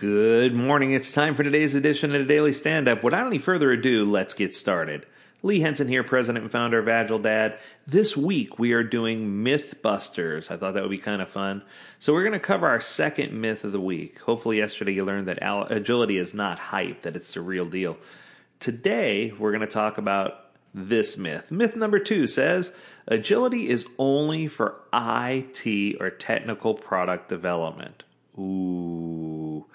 Good morning. It's time for today's edition of the Daily Stand Up. Without any further ado, let's get started. Lee Henson here, president and founder of AgileDad. This week we are doing Mythbusters. I thought that would be kind of fun. So we're going to cover our second myth of the week. Hopefully, yesterday you learned that agility is not hype, that it's the real deal. Today we're going to talk about this myth. Myth number two says agility is only for IT or technical product development. Ooh.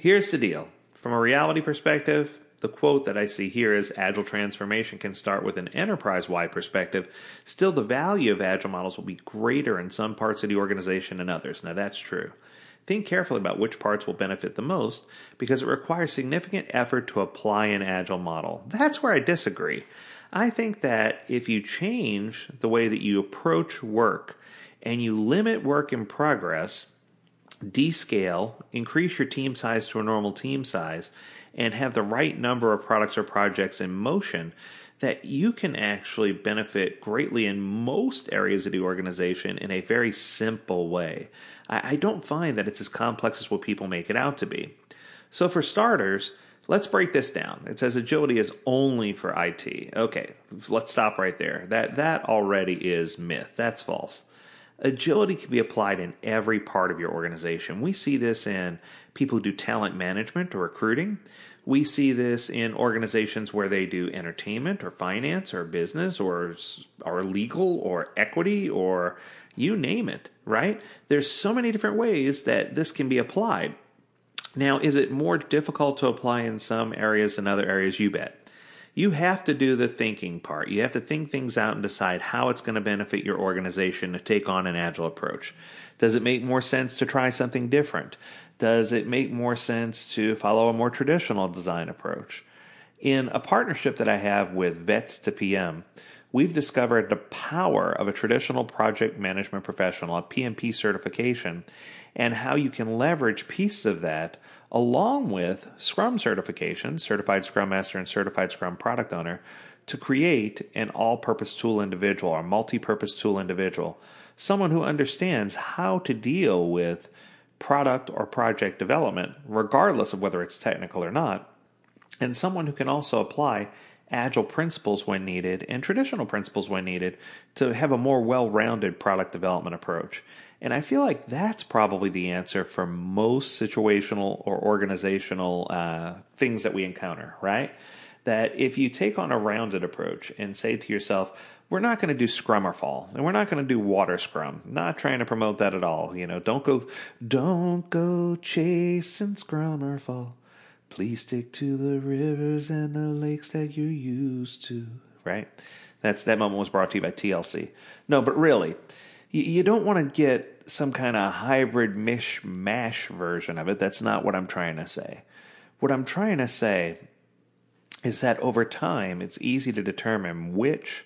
Here's the deal from a reality perspective, the quote that I see here is Agile transformation can start with an enterprise wide perspective. Still, the value of Agile models will be greater in some parts of the organization than others. Now, that's true. Think carefully about which parts will benefit the most because it requires significant effort to apply an Agile model. That's where I disagree. I think that if you change the way that you approach work and you limit work in progress, descale, increase your team size to a normal team size, and have the right number of products or projects in motion, that you can actually benefit greatly in most areas of the organization in a very simple way. I, don't find that it's as complex as what people make it out to be. So, for starters, Let's break this down. It says agility is only for IT. Okay, let's stop right there. That that already is myth. That's false. Agility can be applied in every part of your organization. We see this in people who do talent management or recruiting. We see this in organizations where they do entertainment or finance or business or or legal or equity or you name it, right? There's so many different ways that this can be applied. Now, is it more difficult to apply in some areas than other areas? You bet. You have to do the thinking part. You have to think things out and decide how it's going to benefit your organization to take on an agile approach. Does it make more sense to try something different? Does it make more sense to follow a more traditional design approach? In a partnership that I have with Vets2PM, we've discovered the power of a traditional project management professional, a PMP certification, and how you can leverage pieces of that along with Scrum certification, Certified Scrum Master and Certified Scrum Product Owner, to create an all purpose tool individual or multi purpose tool individual, someone who understands how to deal with product or project development, regardless of whether it's technical or not, and someone who can also apply agile principles when needed and traditional principles when needed to have a more well rounded product development approach. And I feel like that's probably the answer for most situational or organizational uh, things that we encounter, right? That if you take on a rounded approach and say to yourself, we're not going to do scrum or fall and we're not going to do water scrum not trying to promote that at all you know don't go don't go chasing scrum or fall Please stick to the rivers and the lakes that you're used to. Right? That's that moment was brought to you by TLC. No, but really, you, don't want to get some kind of hybrid mishmash version of it. That's not what I'm trying to say. What I'm trying to say is that over time, it's easy to determine which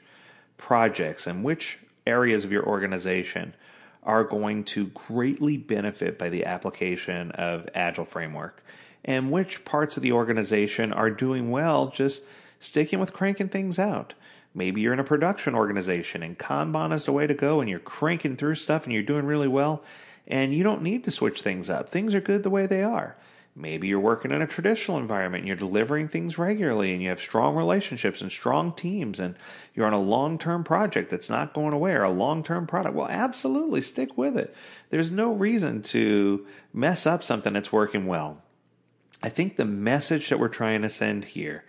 projects and which areas of your organization are going to greatly benefit by the application of Agile Framework and which parts of the organization are doing well just sticking with cranking things out. Maybe you're in a production organization and Kanban is the way to go and you're cranking through stuff and you're doing really well and you don't need to switch things up. Things are good the way they are. Maybe you're working in a traditional environment and you're delivering things regularly and you have strong relationships and strong teams and you're on a long term project that's not going away or a long term product. Well, absolutely stick with it. There's no reason to mess up something that's working well. I think the message that we're trying to send here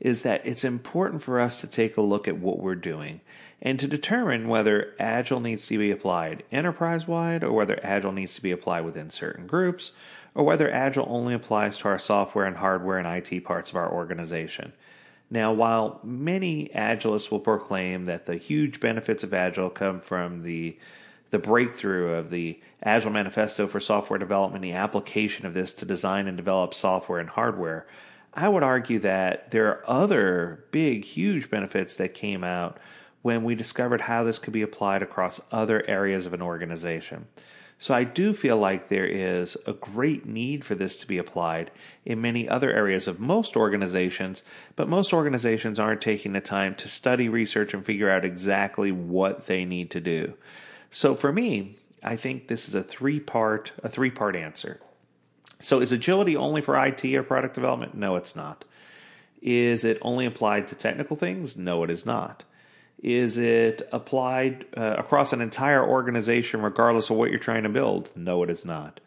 is that it's important for us to take a look at what we're doing and to determine whether Agile needs to be applied enterprise wide or whether Agile needs to be applied within certain groups or whether Agile only applies to our software and hardware and IT parts of our organization. Now, while many Agilists will proclaim that the huge benefits of Agile come from the the breakthrough of the Agile Manifesto for software development, the application of this to design and develop software and hardware, I would argue that there are other big, huge benefits that came out when we discovered how this could be applied across other areas of an organization. So I do feel like there is a great need for this to be applied in many other areas of most organizations, but most organizations aren't taking the time to study, research, and figure out exactly what they need to do. So for me, I think this is a three part a three part answer. So, is agility only for IT or product development? No, it's not. Is it only applied to technical things? No, it is not. Is it applied uh, across an entire organization regardless of what you're trying to build? No, it is not.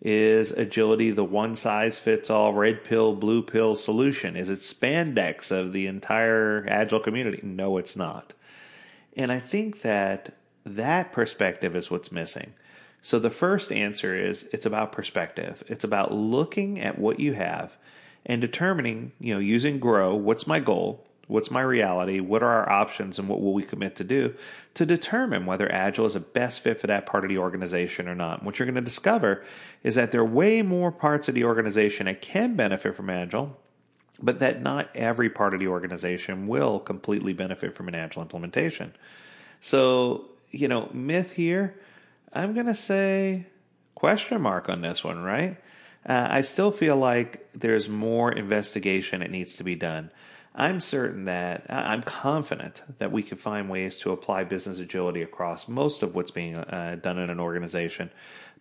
Is agility the one size fits all red pill, blue pill solution? Is it spandex of the entire agile community? No, it's not. And I think that that perspective is what's missing. So the first answer is it's about perspective. It's about looking at what you have and determining, you know, using grow, what's my goal? What's my reality? What are our options and what will we commit to do to determine whether Agile is a best fit for that part of the organization or not? And what you're going to discover is that there are way more parts of the organization that can benefit from Agile, but that not every part of the organization will completely benefit from an Agile implementation. So, you know, myth here, I'm going to say question mark on this one, right? Uh, I still feel like there's more investigation that needs to be done. I'm certain that I'm confident that we can find ways to apply business agility across most of what's being uh, done in an organization.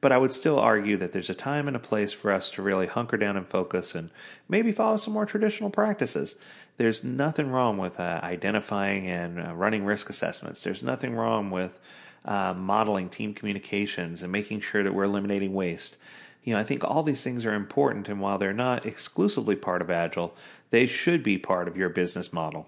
But I would still argue that there's a time and a place for us to really hunker down and focus and maybe follow some more traditional practices. There's nothing wrong with uh, identifying and uh, running risk assessments. There's nothing wrong with uh, modeling team communications and making sure that we're eliminating waste you know, I think all these things are important, and while they're not exclusively part of Agile, they should be part of your business model.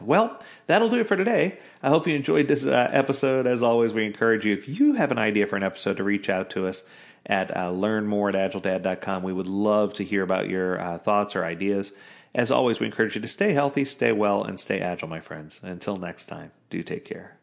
Well, that'll do it for today. I hope you enjoyed this uh, episode. As always, we encourage you, if you have an idea for an episode, to reach out to us at uh, learnmore at agiledad.com. We would love to hear about your uh, thoughts or ideas. As always, we encourage you to stay healthy, stay well, and stay agile, my friends. Until next time, do take care.